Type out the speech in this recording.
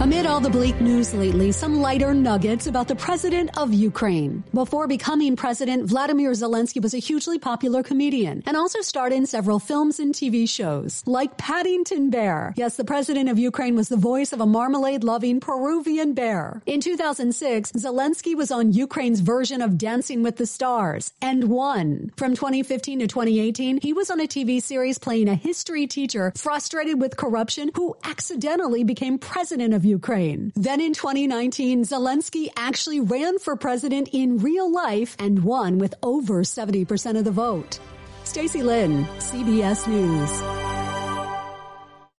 Amid all the bleak news lately, some lighter nuggets about the president of Ukraine. Before becoming president, Vladimir Zelensky was a hugely popular comedian and also starred in several films and TV shows, like Paddington Bear. Yes, the president of Ukraine was the voice of a marmalade-loving Peruvian bear. In 2006, Zelensky was on Ukraine's version of Dancing with the Stars and won. From 2015 to 2018, he was on a TV series playing a history teacher frustrated with corruption who accidentally became president of Ukraine. Then in 2019, Zelensky actually ran for president in real life and won with over 70% of the vote. Stacy Lynn, CBS News.